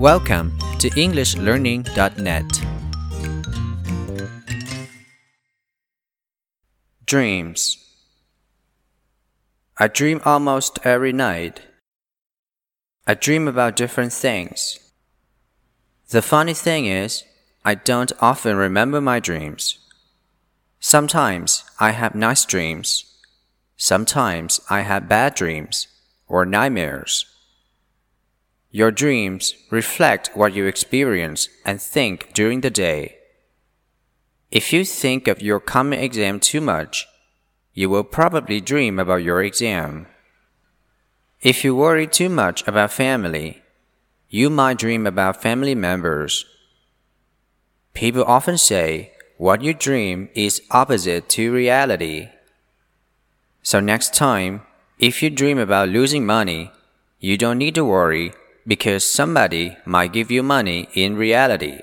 Welcome to EnglishLearning.net. Dreams. I dream almost every night. I dream about different things. The funny thing is, I don't often remember my dreams. Sometimes I have nice dreams. Sometimes I have bad dreams or nightmares. Your dreams reflect what you experience and think during the day. If you think of your coming exam too much, you will probably dream about your exam. If you worry too much about family, you might dream about family members. People often say what you dream is opposite to reality. So next time, if you dream about losing money, you don't need to worry because somebody might give you money in reality.